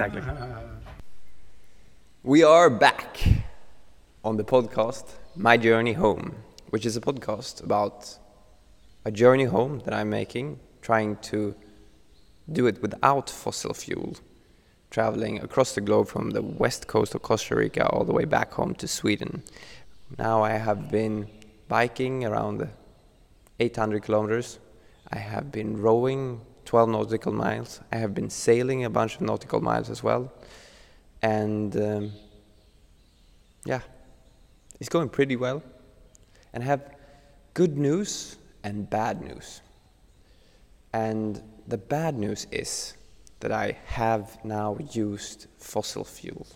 exactly. we are back on the podcast My Journey Home, which is a podcast about a journey home that I'm making, trying to do it without fossil fuel, traveling across the globe from the west coast of Costa Rica all the way back home to Sweden. Now I have been biking around 800 kilometers. I have been rowing 12 nautical miles. I have been sailing a bunch of nautical miles as well. And um, yeah, it's going pretty well. And I have good news and bad news. And the bad news is that I have now used fossil fuel.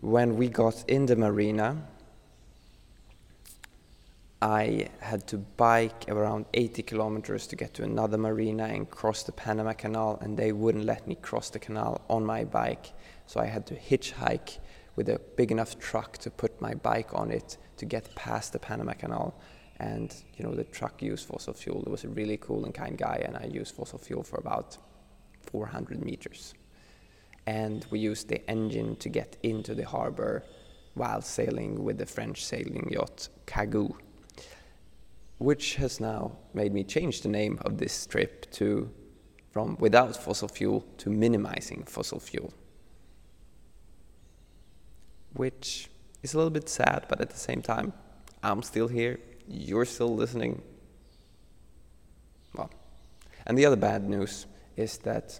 When we got in the marina, I had to bike around 80 kilometers to get to another marina and cross the Panama Canal, and they wouldn't let me cross the canal on my bike. So I had to hitchhike with a big enough truck to put my bike on it to get past the Panama Canal. And you know the truck used fossil fuel. It was a really cool and kind guy, and I used fossil fuel for about 400 meters. And we used the engine to get into the harbor while sailing with the French sailing yacht Kagoo which has now made me change the name of this trip to from without fossil fuel to minimizing fossil fuel. Which is a little bit sad, but at the same time, I'm still here, you're still listening. Well, and the other bad news is that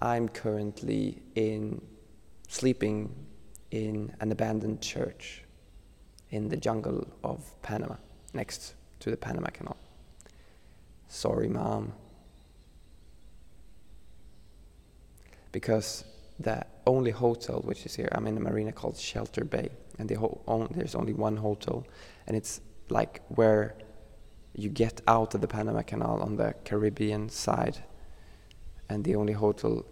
I'm currently in sleeping in an abandoned church in the jungle of Panama next to the Panama Canal. Sorry, mom. Because the only hotel which is here, I'm in a marina called Shelter Bay, and the whole, there's only one hotel, and it's like where you get out of the Panama Canal on the Caribbean side, and the only hotel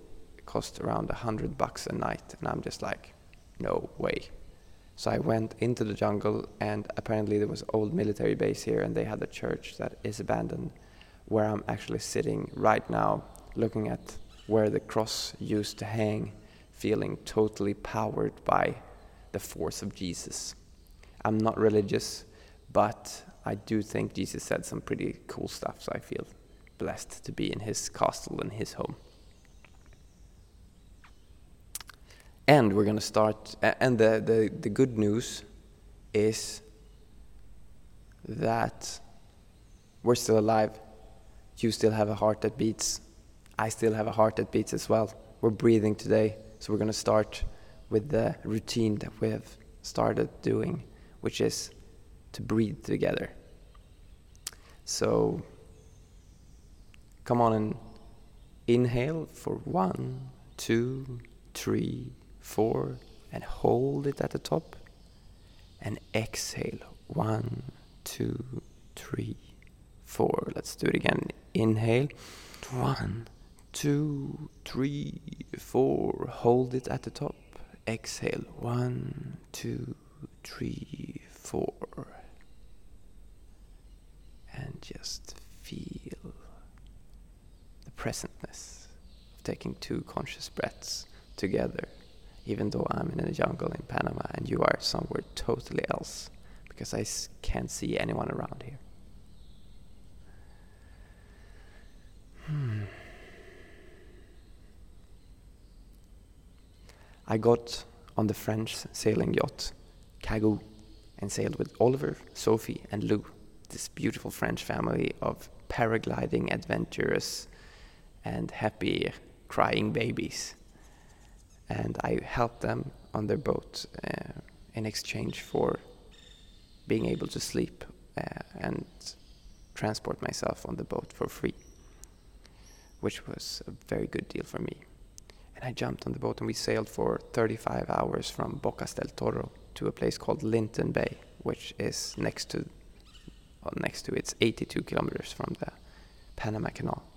costs around a hundred bucks a night, and I'm just like, no way. So I went into the jungle, and apparently there was old military base here, and they had a church that is abandoned, where I'm actually sitting right now, looking at where the cross used to hang, feeling totally powered by the force of Jesus. I'm not religious, but I do think Jesus said some pretty cool stuff, so I feel blessed to be in his castle and his home. And we're going to start and the, the, the good news is that we're still alive. You still have a heart that beats. I still have a heart that beats as well. We're breathing today so we're going to start with the routine that we have started doing which is to breathe together. So come on and inhale for one two three four, and hold it at the top. And exhale. One, two, three, four. Let's do it again. Inhale. One, two, three, four. Hold it at the top. Exhale. One, two, three, four. And just feel the presentness of taking two conscious breaths together even though I'm in a jungle in Panama and you are somewhere totally else because I can't see anyone around here. Hmm. I got on the French sailing yacht Kagoo and sailed with Oliver, Sophie, and Lou, this beautiful French family of paragliding adventurous and happy crying babies and I helped them on their boat uh, in exchange for being able to sleep uh, and transport myself on the boat for free, which was a very good deal for me. And I jumped on the boat and we sailed for 35 hours from Bocas del Toro to a place called Linton Bay, which is next to, well, next to it's 82 kilometers from the Panama Canal.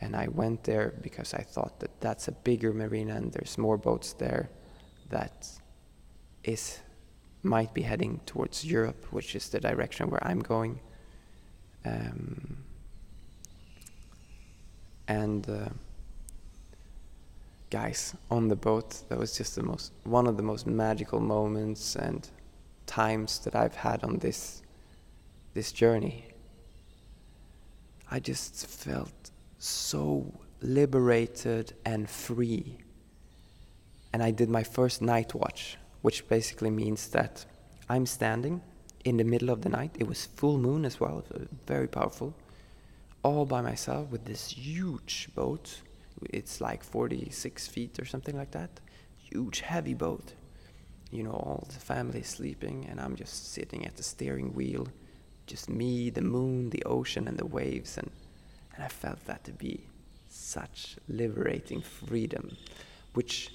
And I went there because I thought that that's a bigger marina and there's more boats there that is might be heading towards Europe, which is the direction where I'm going. Um, and uh, guys on the boat. That was just the most one of the most magical moments and times that I've had on this this journey. I just felt so liberated and free. And I did my first night watch, which basically means that I'm standing in the middle of the night. It was full moon as well, very powerful. All by myself with this huge boat. It's like 46 feet or something like that. Huge, heavy boat. You know, all the family sleeping, and I'm just sitting at the steering wheel. Just me, the moon, the ocean, and the waves. And, and I felt that to be such liberating freedom, which,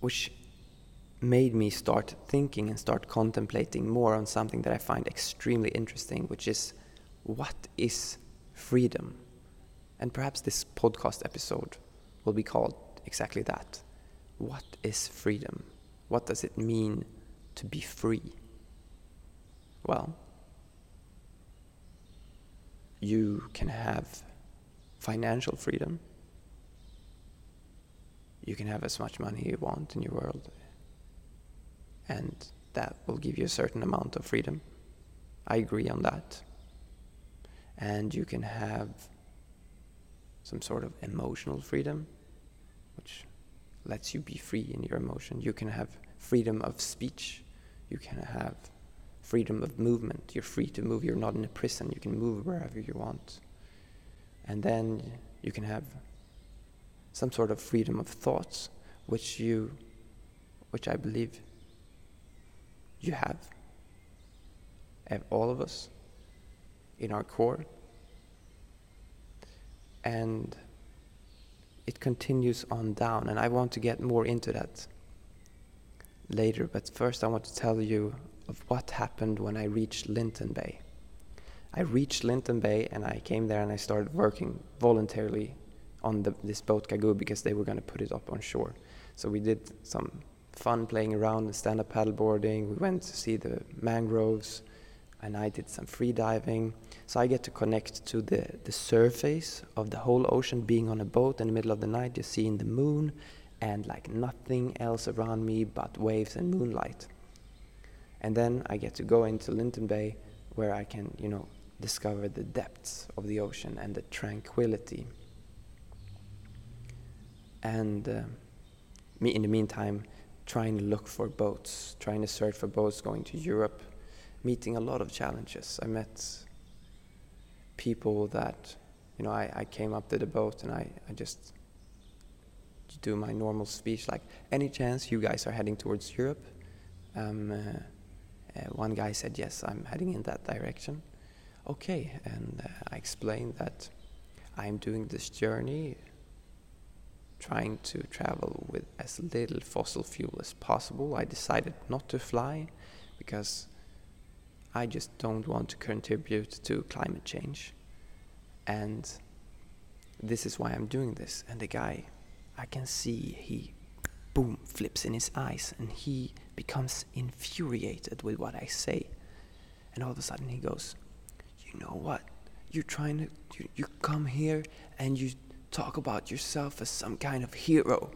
which made me start thinking and start contemplating more on something that I find extremely interesting, which is what is freedom? And perhaps this podcast episode will be called exactly that. What is freedom? What does it mean to be free? Well, you can have financial freedom. You can have as much money you want in your world and that will give you a certain amount of freedom. I agree on that. And you can have some sort of emotional freedom, which lets you be free in your emotion. You can have freedom of speech. You can have freedom of movement. You're free to move. You're not in a prison. You can move wherever you want. And then you can have some sort of freedom of thoughts, which you, which I believe you have, have all of us in our core. And it continues on down, and I want to get more into that later. But first, I want to tell you of what happened when I reached Linton Bay. I reached Linton Bay, and I came there and I started working voluntarily on the, this boat Kagoo because they were going to put it up on shore. So we did some fun playing around and stand up paddleboarding. We went to see the mangroves and I did some free diving. So I get to connect to the, the surface of the whole ocean, being on a boat in the middle of the night, just seeing the moon and like nothing else around me but waves and moonlight. And then I get to go into Linton Bay where I can, you know, discover the depths of the ocean and the tranquility. And uh, me, in the meantime, trying to look for boats, trying to search for boats going to Europe, meeting a lot of challenges. I met people that, you know, I, I came up to the boat and I, I just do my normal speech like, any chance you guys are heading towards Europe? Um, uh, one guy said, yes, I'm heading in that direction. Okay, and uh, I explained that I'm doing this journey trying to travel with as little fossil fuel as possible. I decided not to fly because I just don't want to contribute to climate change. And this is why I'm doing this. And the guy, I can see he, boom, flips in his eyes and he becomes infuriated with what I say. And all of a sudden he goes, You know what? You're trying to, you, you come here and you talk about yourself as some kind of hero.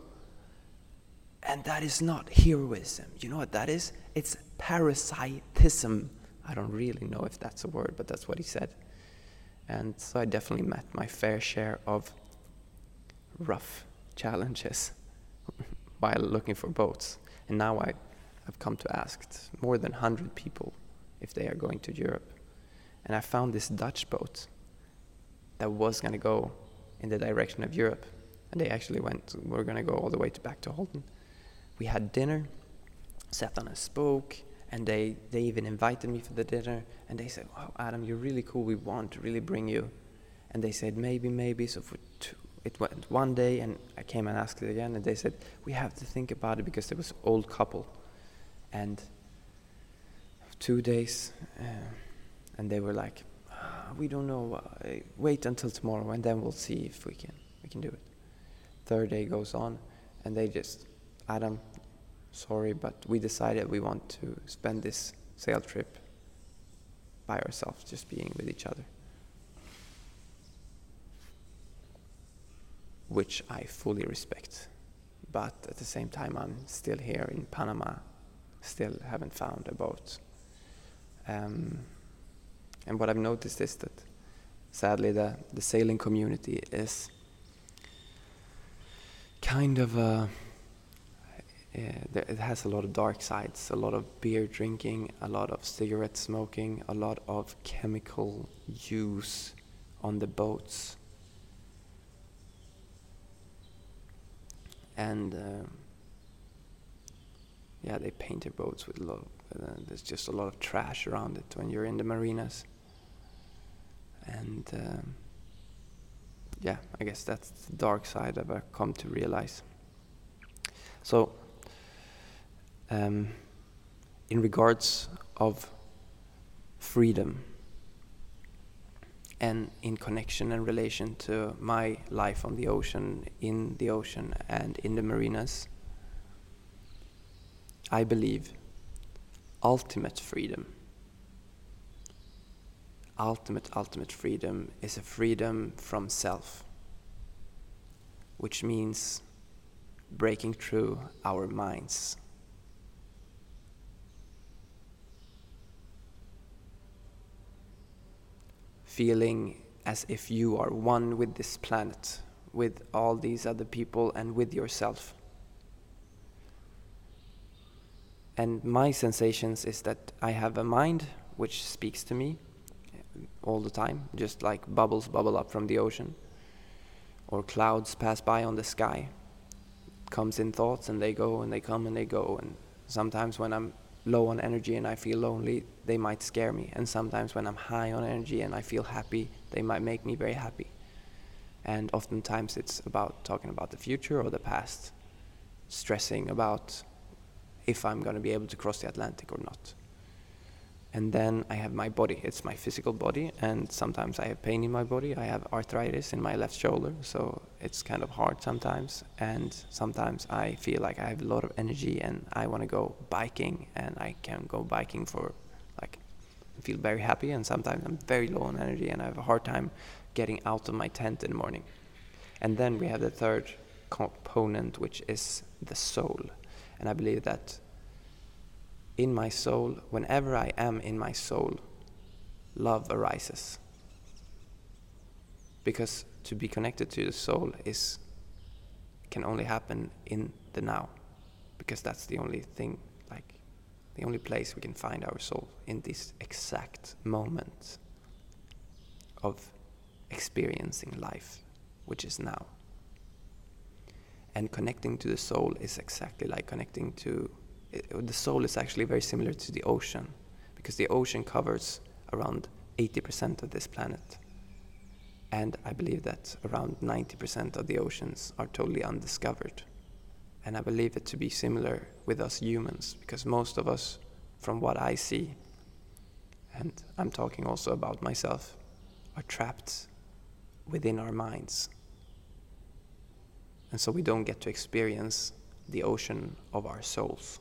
And that is not heroism. You know what that is? It's parasitism. I don't really know if that's a word, but that's what he said. And so I definitely met my fair share of rough challenges while looking for boats. And now I, have come to ask more than 100 people if they are going to Europe. And I found this Dutch boat that was going to go in the direction of Europe. And they actually went, we are going to go all the way to back to Holland. We had dinner, sat on a spoke, and they, they even invited me for the dinner. And they said, Wow, Adam, you're really cool. We want to really bring you. And they said, Maybe, maybe. So for two, it went one day, and I came and asked it again. And they said, We have to think about it because there was old couple. And two days, uh, and they were like, we don't know. Uh, wait until tomorrow, and then we'll see if we can we can do it. Third day goes on, and they just, Adam, sorry, but we decided we want to spend this sail trip by ourselves, just being with each other. Which I fully respect. But at the same time, I'm still here in Panama, still haven't found a boat. Um, and what I've noticed is that sadly the, the sailing community is kind of a it has a lot of dark sides, a lot of beer drinking, a lot of cigarette smoking, a lot of chemical use on the boats. And uh, yeah, they paint their boats with a lot. Uh, there's just a lot of trash around it when you're in the marinas. And um, yeah, I guess that's the dark side I've come to realize. So um, in regards of freedom and in connection and relation to my life on the ocean, in the ocean, and in the marinas, I believe ultimate freedom, ultimate, ultimate freedom is a freedom from self, which means breaking through our minds feeling as if you are one with this planet, with all these other people, and with yourself. And my sensations is that I have a mind which speaks to me eh, all the time, just like bubbles bubble up from the ocean, or clouds pass by on the sky. Comes in thoughts and they go and they come and they go. And sometimes when I'm low on energy and I feel lonely, they might scare me. And sometimes when I'm high on energy and I feel happy, they might make me very happy. And oftentimes it's about talking about the future or the past, stressing about if I'm going to be able to cross the Atlantic or not. And then I have my body. It's my physical body, and sometimes I have pain in my body. I have arthritis in my left shoulder, so it's kind of hard sometimes. And sometimes I feel like I have a lot of energy and I want to go biking, and I can go biking for feel very happy. And sometimes I'm very low on energy and I have a hard time getting out of my tent in the morning. And then we have the third component, which is the soul. And I believe that in my soul, whenever I am in my soul, love arises. Because to be connected to the soul is can only happen in the now. Because that's the only thing, the only place we can find our soul in this exact moment of experiencing life, which is now. And connecting to the soul is exactly like connecting to it, the soul is actually very similar to the ocean because the ocean covers around 80% of this planet. And I believe that around 90% of the oceans are totally undiscovered. And I believe it to be similar with us humans because most of us, from what I see, and I'm talking also about myself, are trapped within our minds. And so we don't get to experience the ocean of our souls.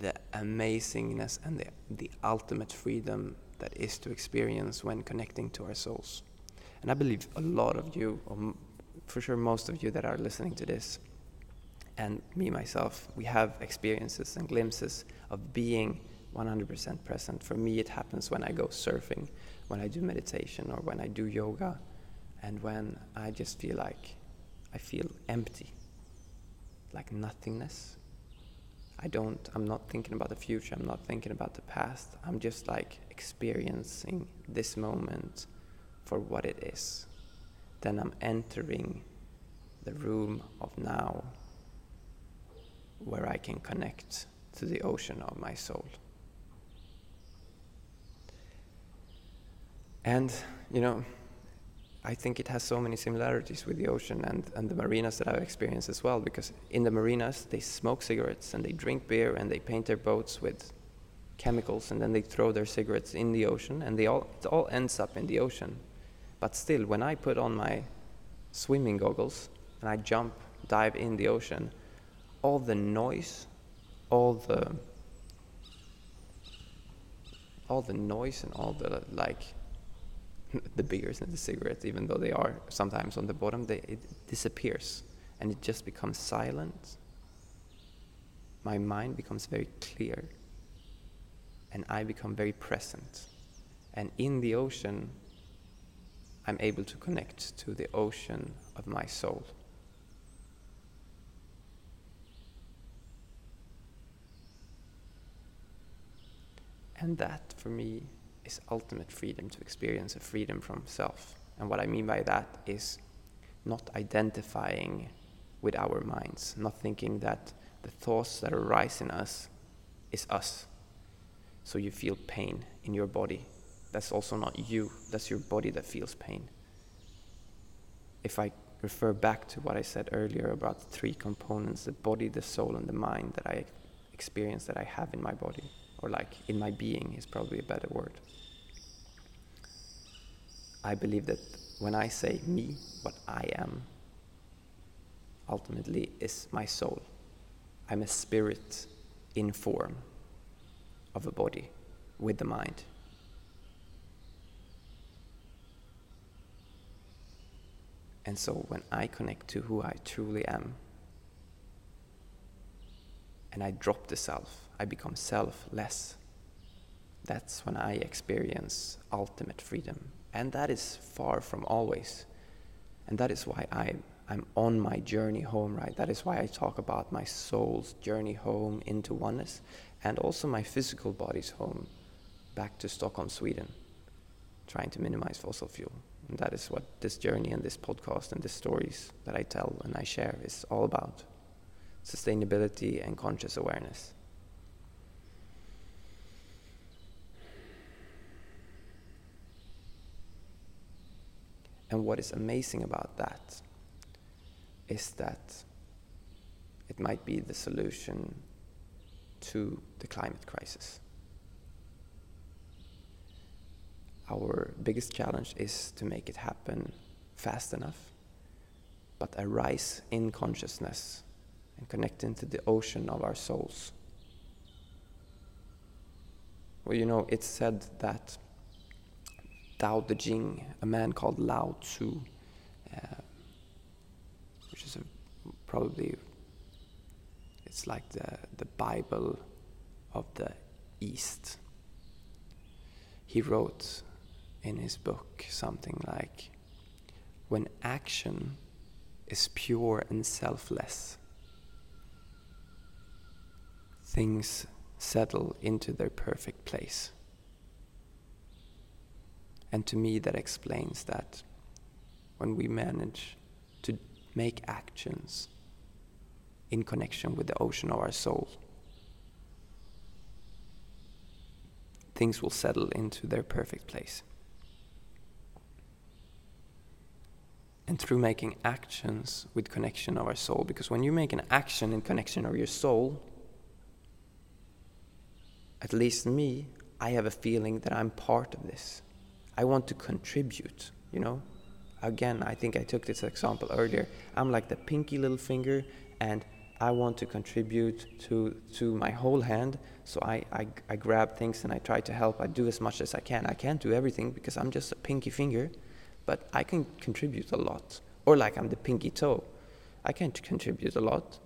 the amazingness and the, the ultimate freedom that is to experience when connecting to our souls. And I believe a lot of you, or for sure most of you that are listening to this, and me myself, we have experiences and glimpses of being 100% present. For me, it happens when I go surfing, when I do meditation, or when I do yoga, and when I just feel like I feel empty, like nothingness, I don't, I'm not thinking about the future, I'm not thinking about the past. I'm just like experiencing this moment for what it is. Then I'm entering the room of now where I can connect to the ocean of my soul. And, you know, I think it has so many similarities with the ocean and, and the marinas that I've experienced as well, because in the marinas, they smoke cigarettes and they drink beer and they paint their boats with chemicals and then they throw their cigarettes in the ocean and they all, it all ends up in the ocean. But still, when I put on my swimming goggles and I jump, dive in the ocean, all the noise, all the all the noise and all the like the beers and the cigarettes, even though they are sometimes on the bottom, they, it disappears and it just becomes silent. My mind becomes very clear and I become very present. And in the ocean, I'm able to connect to the ocean of my soul. And that, for me, is ultimate freedom to experience a freedom from self. And what I mean by that is not identifying with our minds, not thinking that the thoughts that arise in us is us. So you feel pain in your body. That's also not you, that's your body that feels pain. If I refer back to what I said earlier about the three components the body, the soul, and the mind that I experience that I have in my body or like in my being is probably a better word. I believe that when I say me, what I am, ultimately is my soul. I'm a spirit in form of a body with the mind. And so when I connect to who I truly am, and I drop the self, I become selfless. That's when I experience ultimate freedom. And that is far from always. And that is why I, I'm on my journey home, right? That is why I talk about my soul's journey home into oneness and also my physical body's home back to Stockholm, Sweden, trying to minimize fossil fuel. And that is what this journey and this podcast and the stories that I tell and I share is all about sustainability and conscious awareness. And what is amazing about that is that it might be the solution to the climate crisis. Our biggest challenge is to make it happen fast enough, but a rise in consciousness and connecting to the ocean of our souls. Well, you know, it's said that Tao Te Ching, a man called Lao Tzu, uh, which is a, probably it's like the the Bible of the East. He wrote in his book something like, "When action is pure and selfless, things settle into their perfect place." And to me, that explains that when we manage to make actions in connection with the ocean of our soul, things will settle into their perfect place. And through making actions with connection of our soul, because when you make an action in connection of your soul, at least me, I have a feeling that I'm part of this. I want to contribute, you know? Again, I think I took this example earlier. I'm like the pinky little finger, and I want to contribute to, to my whole hand. So I, I, I grab things and I try to help. I do as much as I can. I can't do everything because I'm just a pinky finger, but I can contribute a lot. Or like I'm the pinky toe. I can't contribute a lot,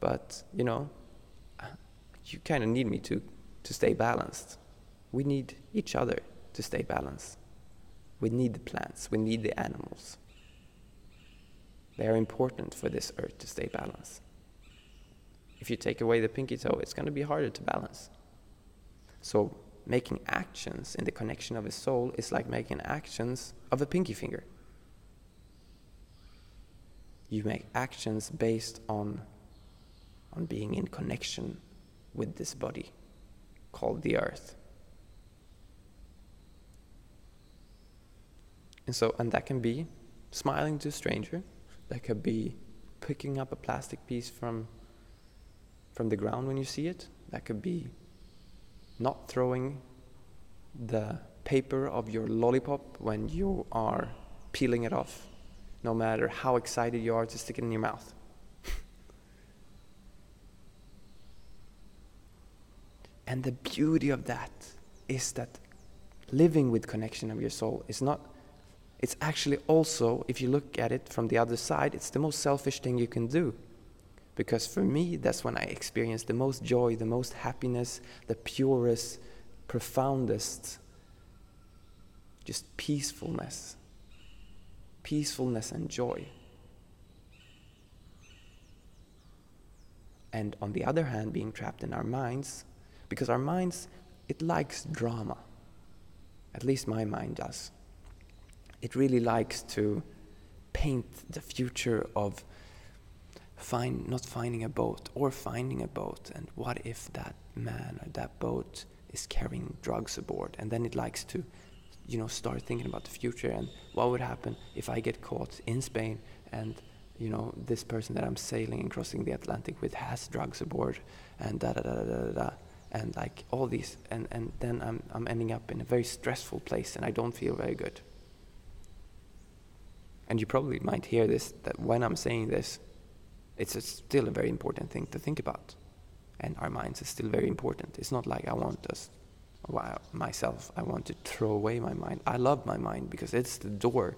but you know, you kind of need me to, to stay balanced. We need each other to stay balanced. We need the plants, we need the animals. They are important for this earth to stay balanced. If you take away the pinky toe, it's going to be harder to balance. So, making actions in the connection of a soul is like making actions of a pinky finger. You make actions based on, on being in connection with this body called the earth. And so, and that can be smiling to a stranger. That could be picking up a plastic piece from from the ground when you see it. That could be not throwing the paper of your lollipop when you are peeling it off, no matter how excited you are to stick it in your mouth. and the beauty of that is that living with connection of your soul is not it's actually also if you look at it from the other side it's the most selfish thing you can do. Because for me that's when i experience the most joy the most happiness the purest profoundest just peacefulness. Peacefulness and joy. And on the other hand being trapped in our minds because our minds it likes drama. At least my mind does. It really likes to paint the future of find, not finding a boat or finding a boat, and what if that man or that boat is carrying drugs aboard? And then it likes to, you know, start thinking about the future and what would happen if I get caught in Spain and you know, this person that I'm sailing and crossing the Atlantic with has drugs aboard, and da da da da da da and like all these and, and then I'm, I'm ending up in a very stressful place and I don't feel very good. And you probably might hear this that when I'm saying this, it's a still a very important thing to think about. And our minds is still very important. It's not like I want us well, myself, I want to throw away my mind. I love my mind because it's the door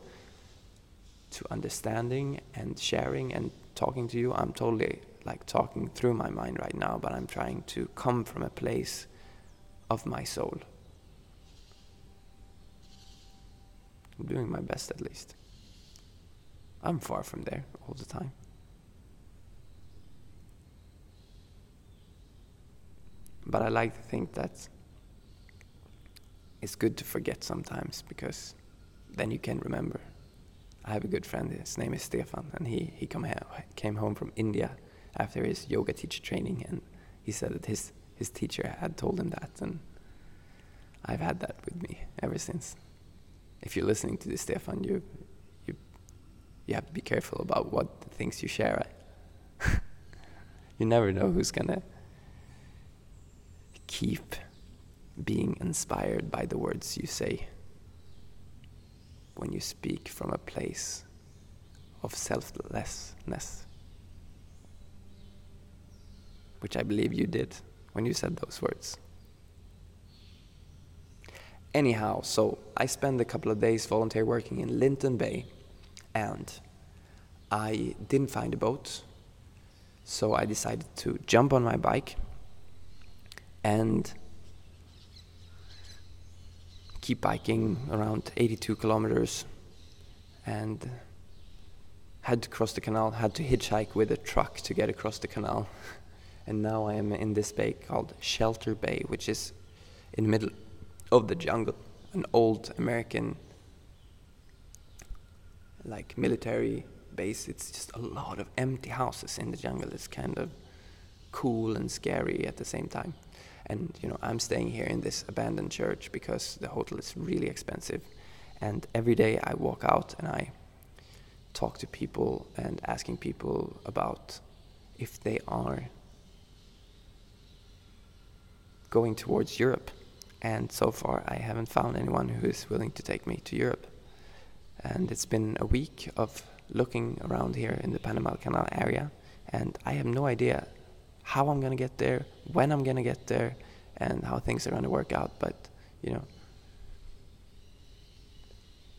to understanding and sharing and talking to you. I'm totally like talking through my mind right now, but I'm trying to come from a place of my soul. I'm doing my best at least. I'm far from there all the time. But I like to think that it's good to forget sometimes because then you can remember. I have a good friend, his name is Stefan, and he, he come ha- came home from India after his yoga teacher training, and he said that his his teacher had told him that, and I've had that with me ever since. If you're listening to this, Stefan, you you have to be careful about what things you share. you never know who's gonna keep being inspired by the words you say when you speak from a place of selflessness which I believe you did when you said those words. Anyhow, so I spent a couple of days volunteer working in Linton Bay and I didn't find a boat. So I decided to jump on my bike and keep biking around 82 kilometers and had to cross the canal, had to hitchhike with a truck to get across the canal. and now I am in this bay called Shelter Bay, which is in the middle of the jungle, an old American like military base. It's just a lot of empty houses in the jungle. It's kind of cool and scary at the same time. And you know, I'm staying here in this abandoned church because the hotel is really expensive. And every day I walk out and I talk to people and asking people about if they are going towards Europe. And so far, I haven't found anyone who is willing to take me to Europe. And it's been a week of looking around here in the Panama Canal area, and I have no idea how I'm going to get there, when I'm going to get there, and how things are going to work out. But, you know,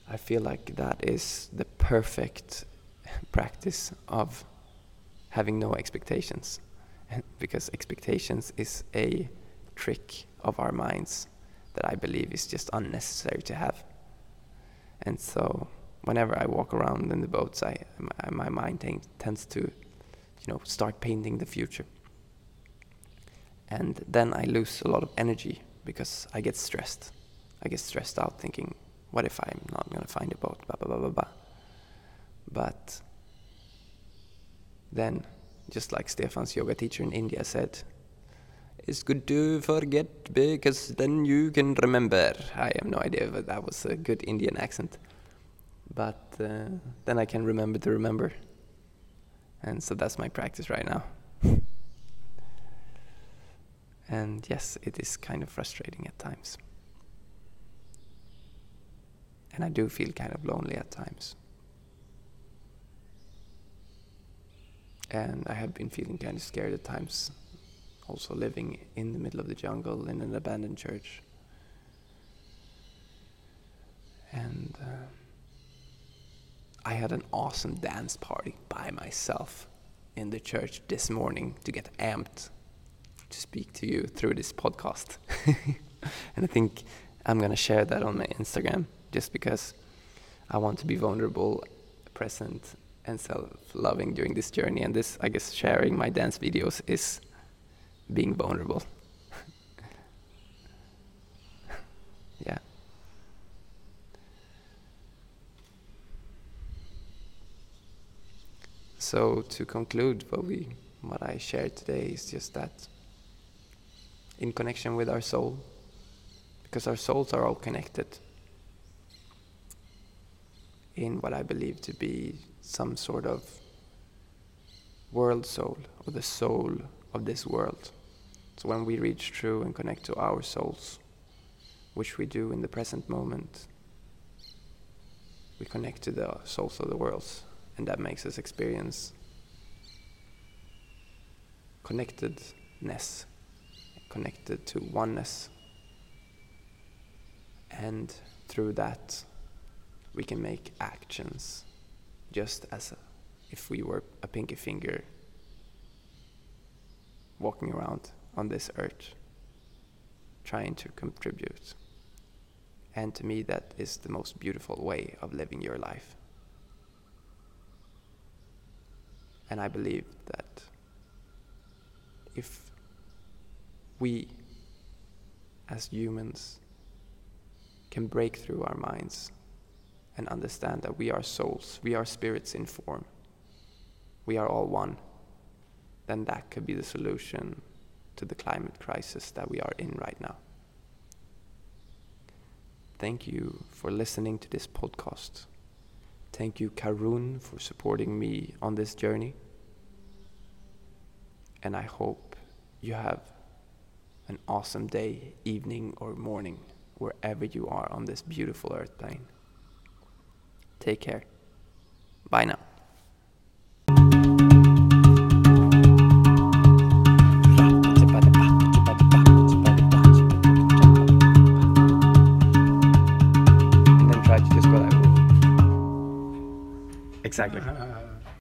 I feel like that is the perfect practice of having no expectations. because expectations is a trick of our minds that I believe is just unnecessary to have. And so, whenever I walk around in the boats, I my, my mind t- tends to, you know, start painting the future. And then I lose a lot of energy because I get stressed. I get stressed out thinking, what if I'm not going to find a boat? Blah, blah, blah, blah, blah. But then, just like Stefan's yoga teacher in India said, it's good to forget because then you can remember. I have no idea if that was a good Indian accent. But uh, then I can remember to remember. And so that's my practice right now. and yes, it is kind of frustrating at times. And I do feel kind of lonely at times. And I have been feeling kind of scared at times also living in the middle of the jungle in an abandoned church. And uh, I had an awesome dance party by myself in the church this morning to get amped to speak to you through this podcast. and I think I'm going to share that on my Instagram just because I want to be vulnerable, present, and self loving during this journey. And this, I guess, sharing my dance videos is being vulnerable. yeah. So to conclude, what we, what I shared today is just that in connection with our soul, because our souls are all connected in what I believe to be some sort of world soul or the soul of this world. So when we reach true and connect to our souls, which we do in the present moment, we connect to the souls of the worlds, and that makes us experience connectedness connected to oneness. And through that, we can make actions just as if we were a pinky finger walking around on this earth, trying to contribute. And to me, that is the most beautiful way of living your life. And I believe that if we as humans can break through our minds and understand that we are souls, we are spirits in form, we are all one, then that could be the solution to the climate crisis that we are in right now. Thank you for listening to this podcast. Thank you, Karun, for supporting me on this journey. And I hope you have an awesome day, evening, or morning, wherever you are on this beautiful earth plane. Take care. Bye now. exactly. Uh,